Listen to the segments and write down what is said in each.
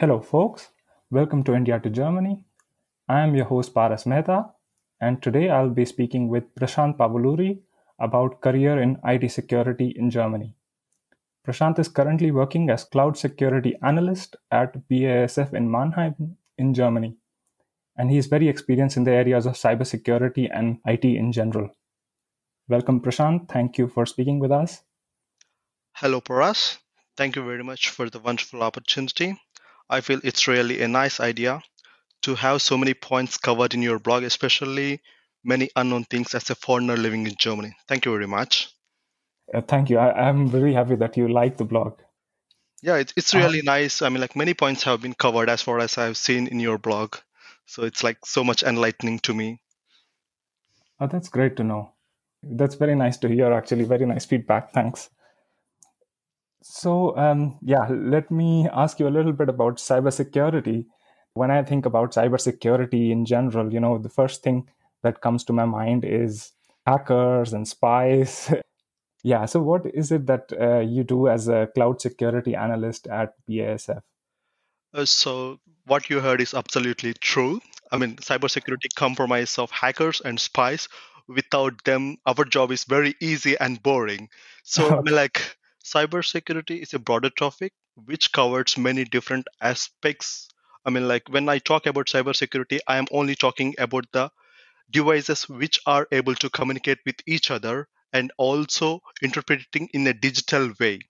Hello, folks. Welcome to India to Germany. I am your host Paras Mehta, and today I'll be speaking with Prashant Pavuluri about career in IT security in Germany. Prashant is currently working as cloud security analyst at BASF in Mannheim in Germany, and he is very experienced in the areas of cybersecurity and IT in general. Welcome, Prashant. Thank you for speaking with us. Hello, Paras. Thank you very much for the wonderful opportunity. I feel it's really a nice idea to have so many points covered in your blog, especially many unknown things as a foreigner living in Germany. Thank you very much. Uh, thank you. I, am very happy that you like the blog. Yeah, it's, it's really uh, nice. I mean, like many points have been covered as far as I've seen in your blog. So it's like so much enlightening to me. Oh, that's great to know. That's very nice to hear, actually. Very nice feedback. Thanks. So, um, yeah, let me ask you a little bit about cybersecurity. When I think about cybersecurity in general, you know, the first thing that comes to my mind is hackers and spies. yeah, so what is it that uh, you do as a cloud security analyst at BASF? Uh, so, what you heard is absolutely true. I mean, cybersecurity compromise of hackers and spies. Without them, our job is very easy and boring. So, I mean, like cybersecurity is a broader topic which covers many different aspects. I mean, like when I talk about cybersecurity, I am only talking about the devices which are able to communicate with each other and also interpreting in a digital way.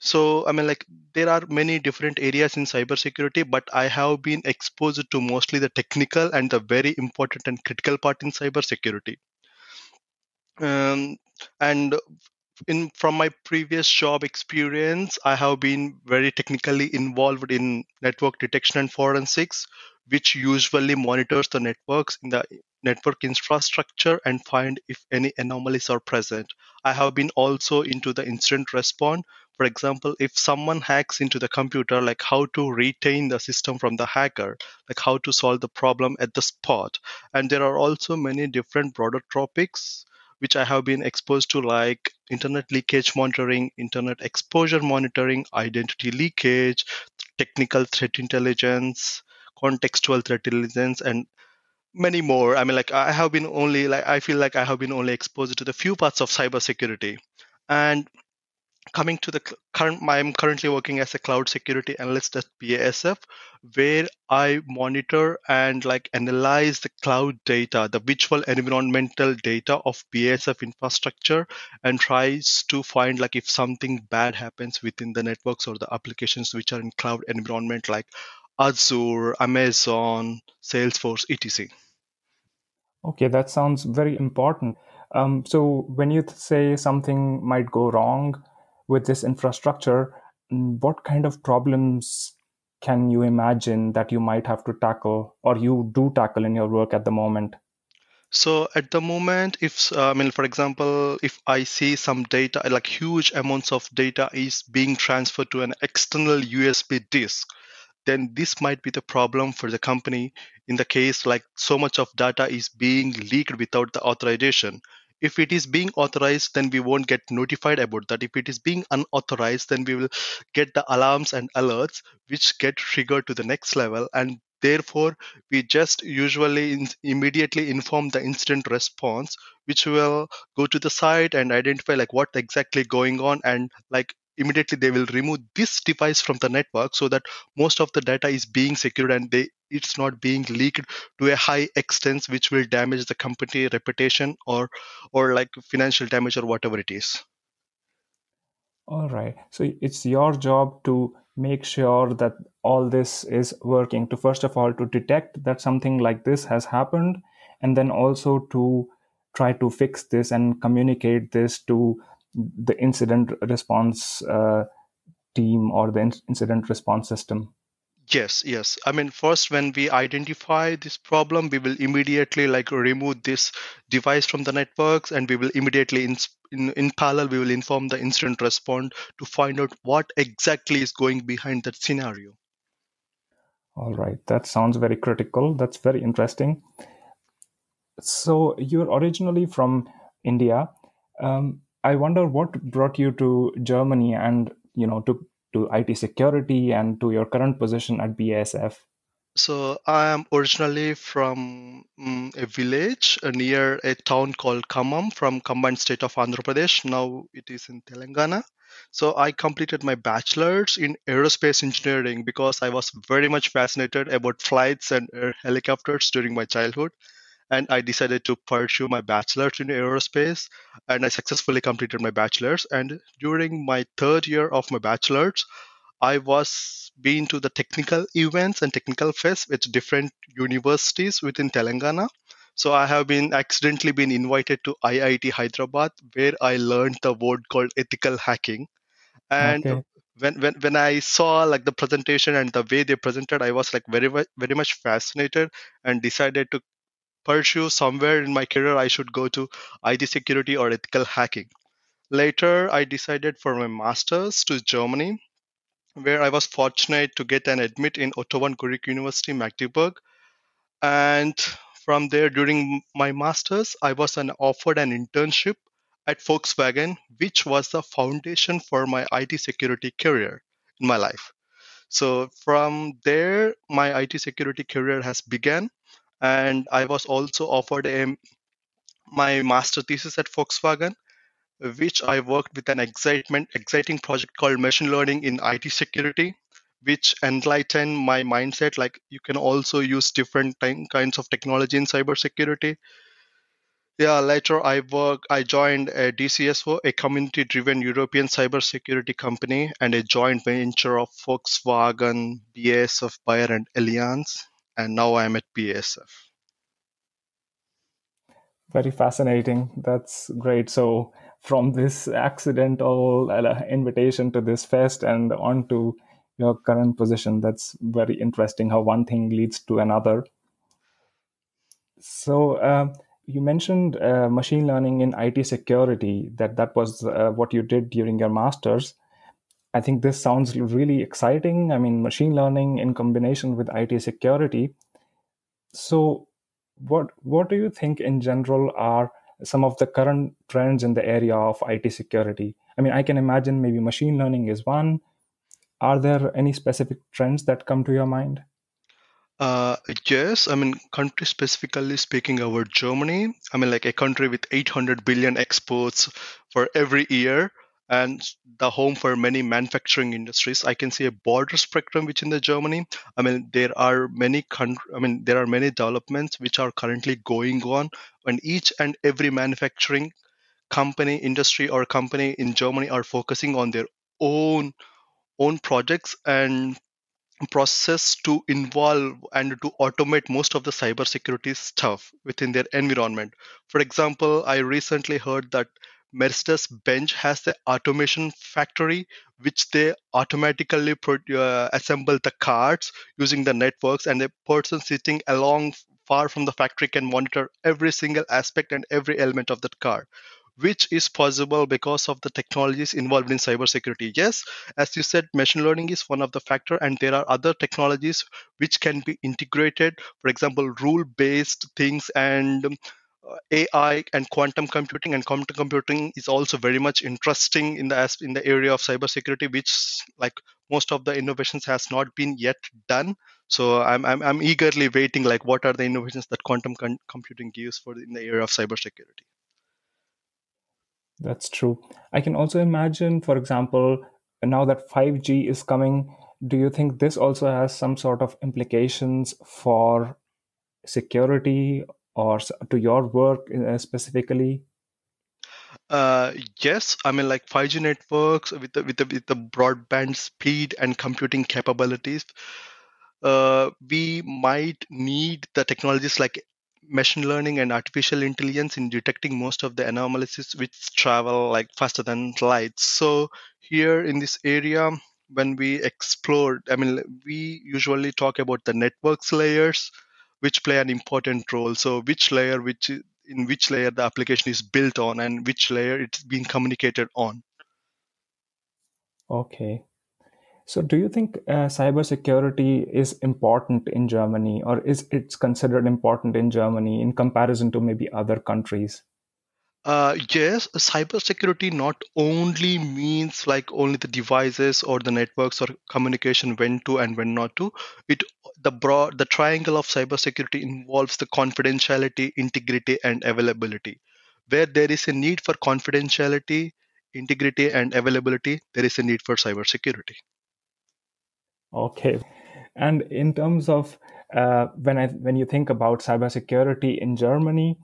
So, I mean, like there are many different areas in cybersecurity, but I have been exposed to mostly the technical and the very important and critical part in cybersecurity. Um, and in from my previous job experience i have been very technically involved in network detection and forensics which usually monitors the networks in the network infrastructure and find if any anomalies are present. I have been also into the incident response. For example if someone hacks into the computer like how to retain the system from the hacker like how to solve the problem at the spot. And there are also many different broader topics which I have been exposed to, like internet leakage monitoring, internet exposure monitoring, identity leakage, technical threat intelligence, contextual threat intelligence, and many more. I mean, like I have been only like I feel like I have been only exposed to the few parts of cybersecurity, and coming to the current i'm currently working as a cloud security analyst at basf where i monitor and like analyze the cloud data the virtual environmental data of basf infrastructure and tries to find like if something bad happens within the networks or the applications which are in cloud environment like azure amazon salesforce etc. Okay that sounds very important. Um, so when you say something might go wrong with this infrastructure, mm, what kind of problems can you imagine that you might have to tackle or you do tackle in your work at the moment? So at the moment, if uh, I mean, for example, if I see some data, like huge amounts of data is being transferred to an external USB disk, then this might be the problem for the company in the case like so much of data is being leaked without the authorization if it is being authorized then we won't get notified about that. If it is being unauthorized then we will get the alarms and alerts which get triggered to the next level. And therefore we just usually in, immediately inform the incident response which will go to the site and identify like what exactly going on and like immediately they will remove this device from the network so that most of the data is being secured and they it's not being leaked to a high extent which will damage the company reputation or or like financial damage or whatever it is. All right. So it's your job to make sure that all this is working to first of all to detect that something like this has happened and then also to try to fix this and communicate this to the incident response uh, team or the in- incident response system? Yes yes. I mean first when we identify this problem we will immediately like remove this device from the networks and we will immediately in, in, in parallel we will inform the incident response to find out what exactly is going behind that scenario. All right. That sounds very critical. That's very interesting. So you're originally from india. Um, I wonder what brought you to Germany and you know to to IT security and to your current position at BASF? So I am originally from um, a village uh, near a town called Khammam from combined state of Andhra Pradesh. Now it is in Telangana. So I completed my bachelor's in aerospace engineering because I was very much fascinated about flights and helicopters during my childhood. And I decided to pursue my bachelor's in aerospace and I successfully completed my bachelor's. And during my third year of my bachelor's, I was been to the technical events and technical fests with different universities within Telangana. So I have been accidentally been invited to IIT Hyderabad, where I learned the word called ethical hacking. And Okay. when, when when I saw like the presentation and the way they presented, I was like very very much fascinated and decided to pursue somewhere in my career I should go to IT security or ethical hacking. Later, I decided for my master's to Germany where I was fortunate to get an admit in Otto von Guericke University, Magdeburg. And from there, during my master's, I was an, offered an internship at Volkswagen, which was the foundation for my IT security career in my life. So from there, my IT security career has begun, and I was also offered a, my master thesis at Volkswagen which I worked with an excitement, exciting project called machine learning in IT security, which enlightened my mindset. Like you can also use different kinds of technology in cybersecurity. Yeah, later I work. I joined a DCSO, a community-driven European cybersecurity company, and a joint venture of Volkswagen, BASF, Bayer, and Allianz. And now I'm at BASF. Very fascinating. That's great. So, from this accidental uh, invitation to this fest and on to your current position, that's very interesting how one thing leads to another. So, uh, you mentioned uh, machine learning in IT security, that that was uh, what you did during your master's. I think this sounds really exciting. I mean, machine learning in combination with IT security. So, what what do you think in general are some of the current trends in the area of IT security? I mean, I can imagine maybe machine learning is one. Are there any specific trends that come to your mind? Uh, yes, I mean, country specifically speaking, our Germany, I mean, like a country with 800 billion exports for every year and the home for many manufacturing industries. I can see a broader spectrum which in the Germany. I mean, there are many country, I mean, there are many developments which are currently going on, and each and every manufacturing company, industry, or company in Germany are focusing on their own own projects and process to involve and to automate most of the cybersecurity stuff within their environment. For example, I recently heard that Mercedes Benz has the automation factory, which they automatically uh, assemble the cards using the networks, and a person sitting along far from the factory can monitor every single aspect and every element of that car which is possible because of the technologies involved in cybersecurity. Yes, as you said, machine learning is one of the factor, and there are other technologies which can be integrated. For example, rule-based things and Uh, AI and quantum computing. And quantum computing is also very much interesting in the in the area of cybersecurity, which like most of the innovations has not been yet done. So I'm I'm, I'm eagerly waiting. Like, what are the innovations that quantum con- computing gives for in the area of cybersecurity? That's true. I can also imagine, for example, now that 5G is coming, do you think this also has some sort of implications for security or to your work uh, specifically? Uh, yes, I mean like 5G networks with the with the with the broadband speed and computing capabilities. Uh, we might need the technologies like machine learning and artificial intelligence in detecting most of the anomalies which travel like faster than light. So here in this area, when we explore, I mean we usually talk about the networks layers, which play an important role. So which layer which in which layer the application is built on and which layer it's being communicated on. Okay. So, do you think uh, cybersecurity is important in Germany, or is it considered important in Germany in comparison to maybe other countries? Uh, yes, cybersecurity not only means like only the devices or the networks or communication when to and when not to. It the broad the triangle of cybersecurity involves the confidentiality, integrity, and availability. Where there is a need for confidentiality, integrity, and availability, there is a need for cybersecurity. Okay, and in terms of uh, when I when you think about cybersecurity in Germany,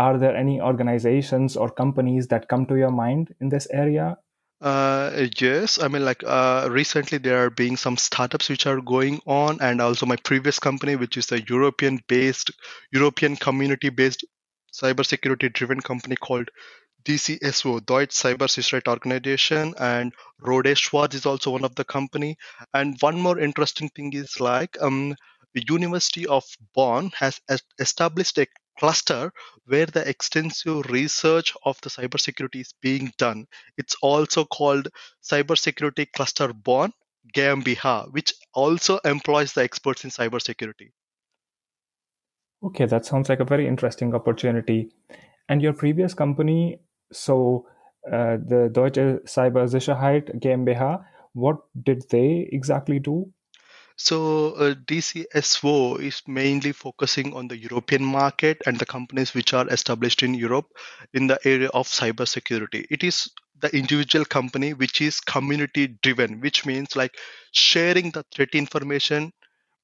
are there any organizations or companies that come to your mind in this area? Uh, yes, I mean, like uh, recently there are being some startups which are going on, and also my previous company, which is a European-based, European community-based cybersecurity-driven company called DCSO, Deutsche Cybersicherheit Organization, and Rohde Schwarz is also one of the company. And one more interesting thing is like um, the University of Bonn has established a cluster where the extensive research of the cybersecurity is being done. It's also called Cybersecurity Cluster Bonn GmbH, which also employs the experts in cybersecurity. Okay, that sounds like a very interesting opportunity. And your previous company, so uh, the Deutsche Cybersicherheit GmbH, what did they exactly do? So uh, DCSO is mainly focusing on the European market and the companies which are established in Europe in the area of cybersecurity. It is the individual company which is community driven, which means like sharing the threat information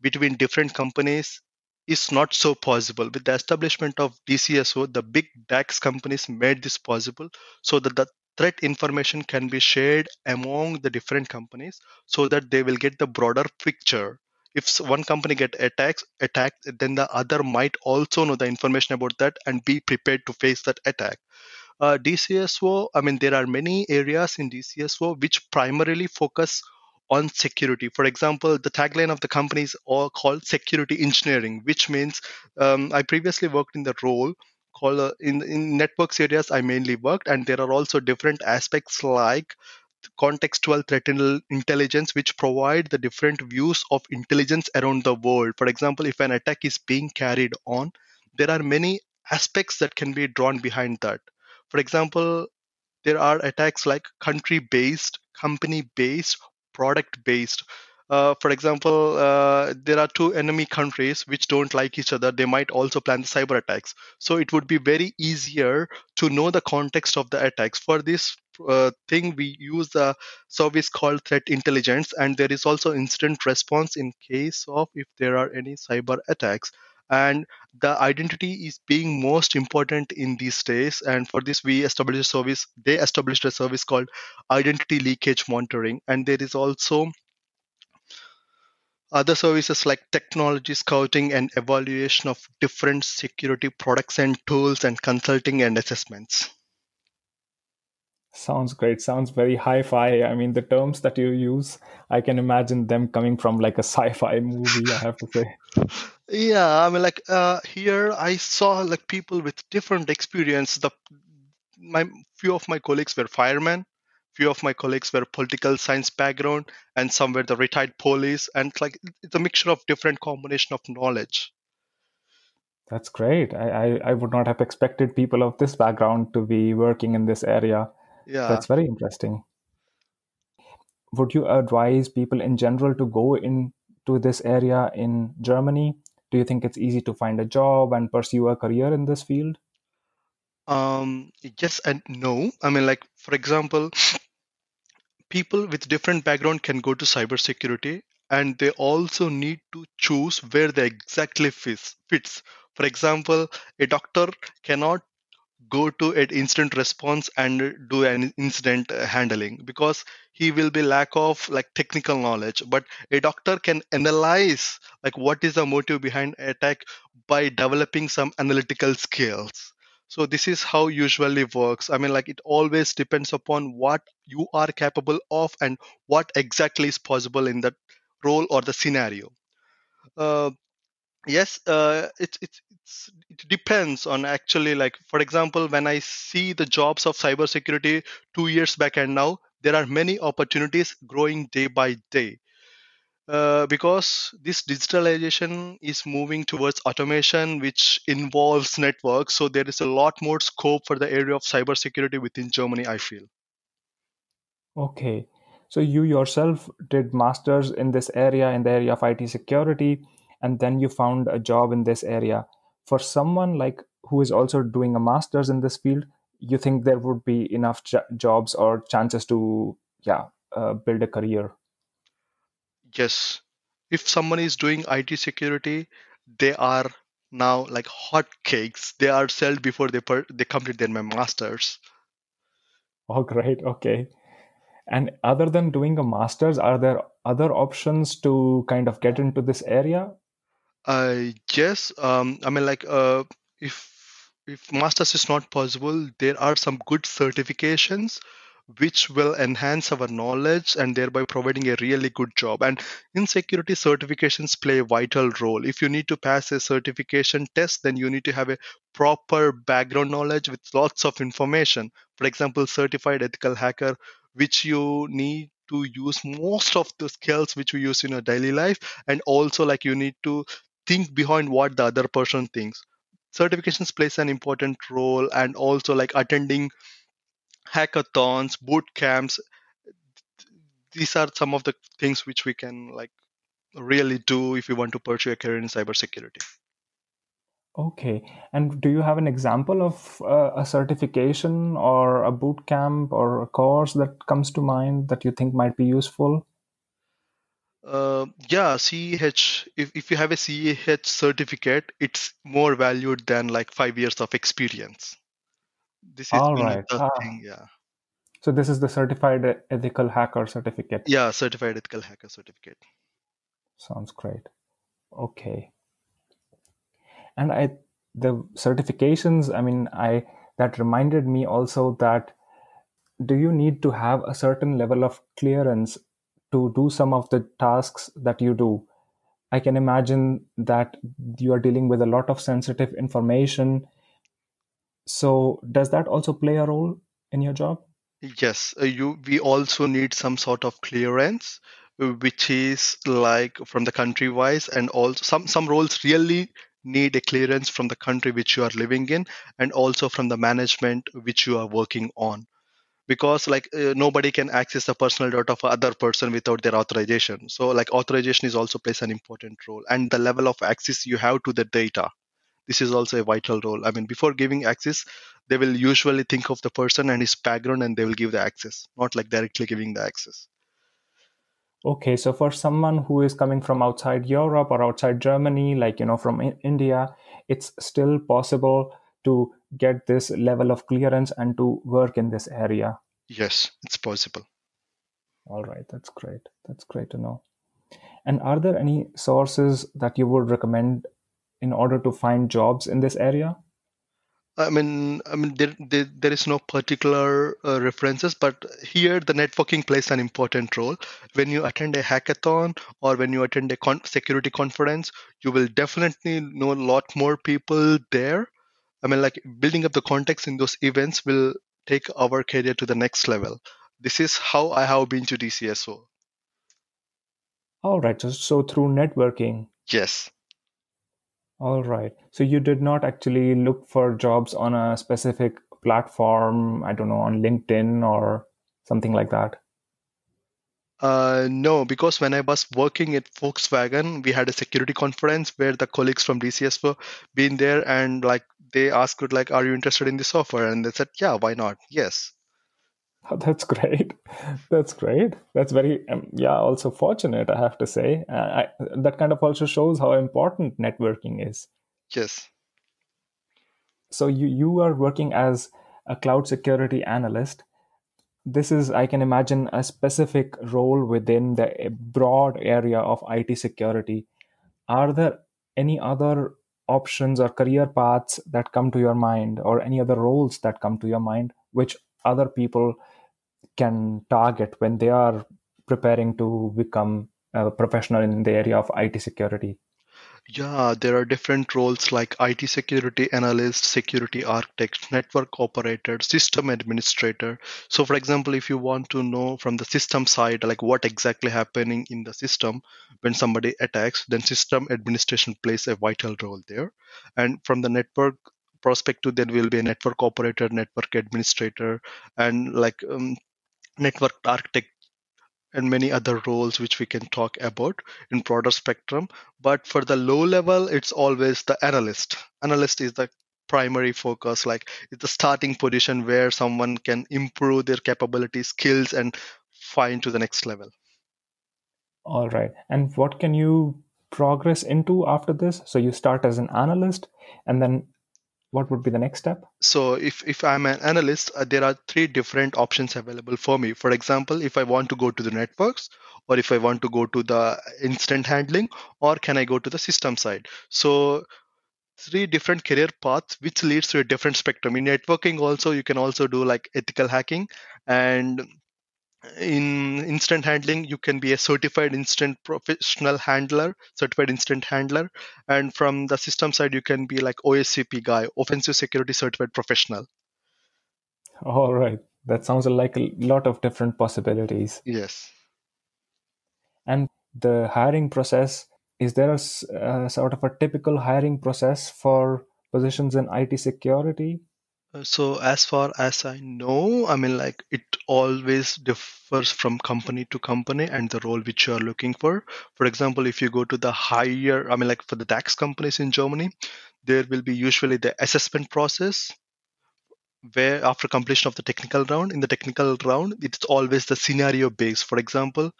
between different companies is not so possible. With the establishment of DCSO, the big DAX companies made this possible so that the threat information can be shared among the different companies so that they will get the broader picture. If one company get attacked attacked then the other might also know the information about that and be prepared to face that attack. Uh, dcso i mean there are many areas in dcso which primarily focus on security. For example the tagline of the company is all called security engineering which means um, i previously worked in the role called uh, in in networks areas I mainly worked, and there are also different aspects like contextual threat intelligence which provide the different views of intelligence around the world. For example if an attack is being carried on there are many aspects that can be drawn behind that. For example there are attacks like country based company based product based uh, for example, uh, there are two enemy countries which don't like each other. They might also plan the cyber attacks. So it would be very easier to know the context of the attacks. For this uh, thing, we use a service called threat intelligence, and there is also incident response in case of if there are any cyber attacks and the identity is being most important in these days and for this we established a service they established a service called identity leakage monitoring and there is also other services like technology scouting and evaluation of different security products and tools and consulting and assessments. Sounds great. Sounds very hi fi. I mean, the terms that you use, I can imagine them coming from like a sci fi movie, I have to say. Yeah, I mean, like uh, here I saw like people with different experience. The my few of my colleagues were firemen, few of my colleagues were political science background and some were the retired police and like it's a mixture of different combination of knowledge. That's great. I, I, I would not have expected people of this background to be working in this area. Yeah. That's very interesting. Would you advise people in general to go into this area in germany? Do you think it's easy to find a job and pursue a career in this field? Um yes and no. I mean like for example people with different background can go to cybersecurity and they also need to choose where they exactly fits, fits. For example, a doctor cannot go to an incident response and do an incident handling because he will be lack of like technical knowledge but a doctor can analyze like what is the motive behind attack by developing some analytical skills so this is how usually works. I mean like it always depends upon what you are capable of and what exactly is possible in that role or the scenario. Uh, yes uh, it, it, it depends on actually like for example when i see the jobs of cybersecurity two years back and now there are many opportunities growing day by day Uh, because this digitalization is moving towards automation, which involves networks. So there is a lot more scope for the area of cybersecurity within Germany. I feel. Okay. So you yourself did masters in this area, in the area of IT security, and then you found a job in this area. For someone like who is also doing a masters in this field, you think there would be enough j- jobs or chances to, yeah, uh, build a career? Yes, if someone is doing IT security, they are now like hot cakes. They are sold before they per- they complete their masters. Oh, great. Okay. And other than doing a master's, are there other options to kind of get into this area? Uh, yes. Um, I mean, like, uh, if if masters is not possible, there are some good certifications which will enhance our knowledge and thereby providing a really good job. And in security, certifications play a vital role. If you need to pass a certification test, then you need to have a proper background knowledge with lots of information. For example, certified ethical hacker, which you need to use most of the skills which we use in our daily life and also like you need to think behind what the other person thinks certifications plays an important role and also like attending hackathons boot camps these are some of the things which we can like really do if you want to pursue a career in cybersecurity Okay. And do you have an example of uh, a certification or a boot camp or a course that comes to mind that you think might be useful? uh, yeah ceh if, if you have a ceh certificate it's more valued than like five years of experience this is All right. the Ah, thing yeah so this is the certified ethical hacker certificate. yeah certified ethical hacker certificate Sounds great. Okay. And I the certifications, I mean, I that reminded me also that do you need to have a certain level of clearance to do some of the tasks that you do? I can imagine that you are dealing with a lot of sensitive information. So, does that also play a role in your job? Yes, uh, you we also need some sort of clearance, which is like from the country wise, and also some some roles really need a clearance from the country which you are living in, and also from the management which you are working on. Because like uh, nobody can access the personal data of other person without their authorization. So like authorization is also plays an important role, and the level of access you have to the data this is also a vital role i mean before giving access they will usually think of the person and his background and they will give the access not like directly giving the access Okay, so for someone who is coming from outside Europe or outside Germany, like, you know, from India, it's still possible to get this level of clearance and to work in this area. yes it's possible All right, that's great. That's great to know. And are there any sources that you would recommend in order to find jobs in this area? i mean i mean there there, there is no particular uh, references but here the networking plays an important role when you attend a hackathon or when you attend a con- security conference you will definitely know a lot more people there I mean, like building up the context in those events will take our career to the next level. This is how I have been to DCSO. All right, so, so through networking. Yes. All right. So you did not actually look for jobs on a specific platform, I don't know, on LinkedIn or something like that. Uh, no, because when I was working at Volkswagen, we had a security conference where the colleagues from DCS were been there and like they asked like, are you interested in the software? And they said, yeah, why not? Yes. Oh, that's great. That's great. That's very, um, yeah, also fortunate, I have to say. Uh, I, that kind of also shows how important networking is. Yes. So you, you are working as a cloud security analyst. This is, I can imagine, a specific role within the broad area of IT security. Are there any other options or career paths that come to your mind or any other roles that come to your mind which other people can target when they are preparing to become a professional in the area of IT security? Yeah, there are different roles like IT security analyst, security architect, network operator, system administrator. So, for example, if you want to know from the system side, like what exactly happening in the system when somebody attacks, then system administration plays a vital role there. And from the network perspective, there will be a network operator, network administrator, and like um, network architect and many other roles which we can talk about in broader spectrum. But for the low level it's always the analyst. Analyst is the primary focus like it's the starting position where someone can improve their capabilities skills and find to the next level. All right. And what can you progress into after this? So you start as an analyst and then what would be the next step? So if, if I'm an analyst, uh, there are three different options available for me. For example, if I want to go to the networks, or if I want to go to the incident handling, or can I go to the system side? So three different career paths which leads to a different spectrum in networking also you can also do like ethical hacking and in incident handling you can be a certified incident professional handler certified incident handler. And from the system side you can be like oscp guy offensive security certified professional. All right. That sounds like a lot of different possibilities. Yes. And the hiring process is there a, a sort of a typical hiring process for positions in it security? uh, so as far as I know, I mean, like it always differs from company to company and the role which you are looking for. For example, if you go to the higher, I mean, like for the DAX companies in Germany, there will be usually the assessment process where after completion of the technical round, in the technical round, it's always the scenario based. For example,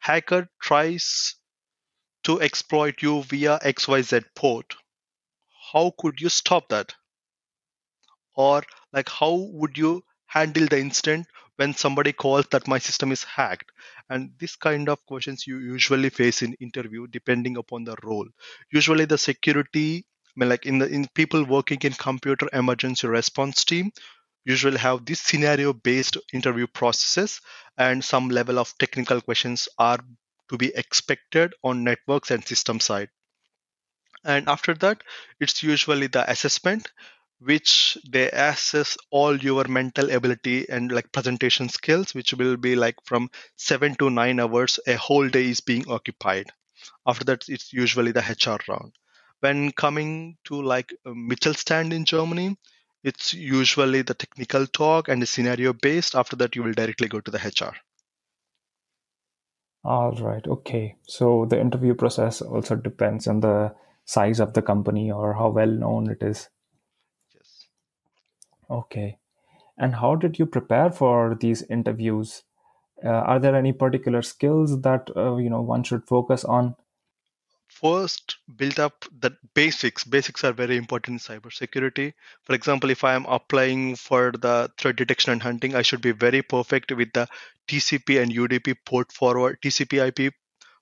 hacker tries to exploit you via XYZ port. How could you stop that? Or like how would you handle the incident when somebody calls that my system is hacked? And this kind of questions you usually face in interview depending upon the role. Usually the security I mean, like in the in people working in computer emergency response team usually have this scenario based interview processes and some level of technical questions are to be expected on networks and system side. And after that it's usually the assessment which they assess all your mental ability and like presentation skills which will be like from 7 to 9 hours a whole day is being occupied. After that it's usually the hr round. When coming to like uh, mittelstand in germany it's usually the technical talk and the scenario based. After that you will directly go to the hr all right okay. So the interview process also depends on the size of the company or how well known it is Okay. And how did you prepare for these interviews? Uh, are there any particular skills that uh, you know one should focus on? First, build up the basics. Basics are very important in cybersecurity. For example, if I am applying for the threat detection and hunting, I should be very perfect with the TCP and UDP port forward, TCP/IP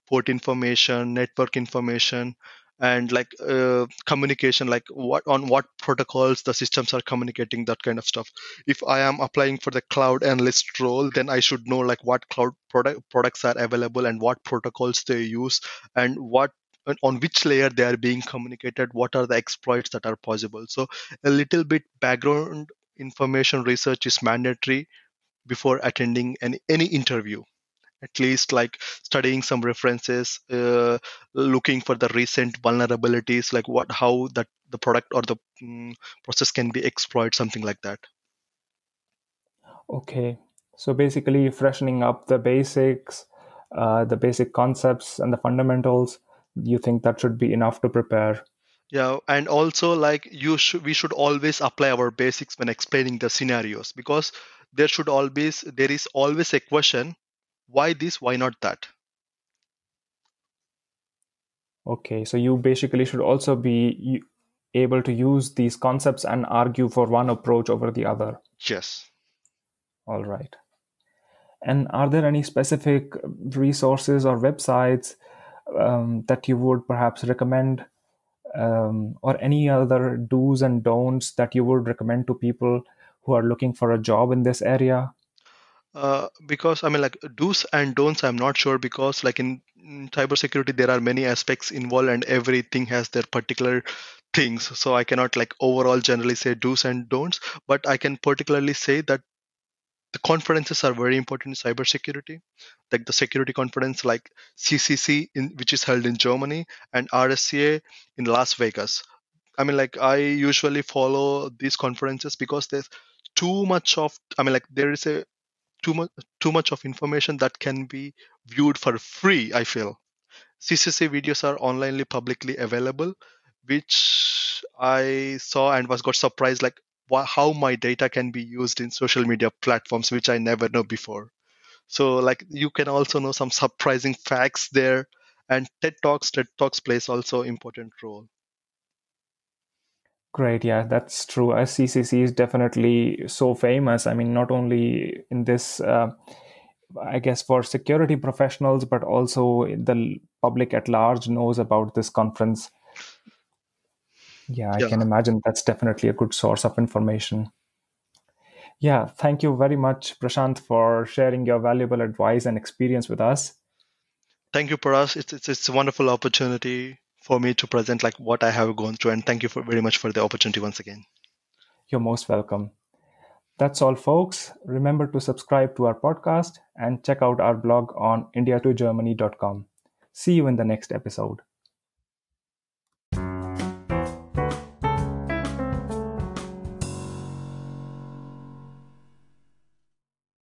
port information, network information, and like uh, communication like what on what protocols the systems are communicating that kind of stuff. If i am applying for the cloud analyst role then i should know like what cloud product products are available and what protocols they use and what on which layer they are being communicated what are the exploits that are possible. So a little bit background information research is mandatory before attending any, any interview at least like studying some references uh, looking for the recent vulnerabilities like what how that the product or the um, process can be exploited something like that. Okay. So basically freshening up the basics uh, the basic concepts and the fundamentals you think that should be enough to prepare? Yeah and also like you should we should always apply our basics when explaining the scenarios because there should always there is always a question why this? Why not that? Okay so you basically should also be able to use these concepts and argue for one approach over the other. Yes. All right. And are there any specific resources or websites um, that you would perhaps recommend um, or any other do's and don'ts that you would recommend to people who are looking for a job in this area uh, because I mean, like do's and don'ts, I'm not sure because, like in in cybersecurity there are many aspects involved and everything has their particular things. So i cannot like overall generally say do's and don'ts but i can particularly say that the conferences are very important in cybersecurity. Like the security conference like ccc in, which is held in germany and rsca in las vegas. I mean like i usually follow these conferences because there's too much of i mean like there is a too much too much of information that can be viewed for free i feel. Ccc videos are onlinely publicly available which i saw and was got surprised like wha- how my data can be used in social media platforms which i never know before. So like you can also know some surprising facts there and ted talks ted talks plays also important role Great, yeah, that's true. SCCC is definitely so famous. I mean, not only in this, uh, I guess, for security professionals, but also the public at large knows about this conference. Yeah, I yeah can imagine that's definitely a good source of information. Yeah, thank you very much, Prashant, for sharing your valuable advice and experience with us. thank you paras it's, it's it's a wonderful opportunity for me to present like what i have gone through and thank you for very much for the opportunity once again You're most welcome. That's all, folks. Remember to subscribe to our podcast and check out our blog on india2germany.com. See you in the next episode.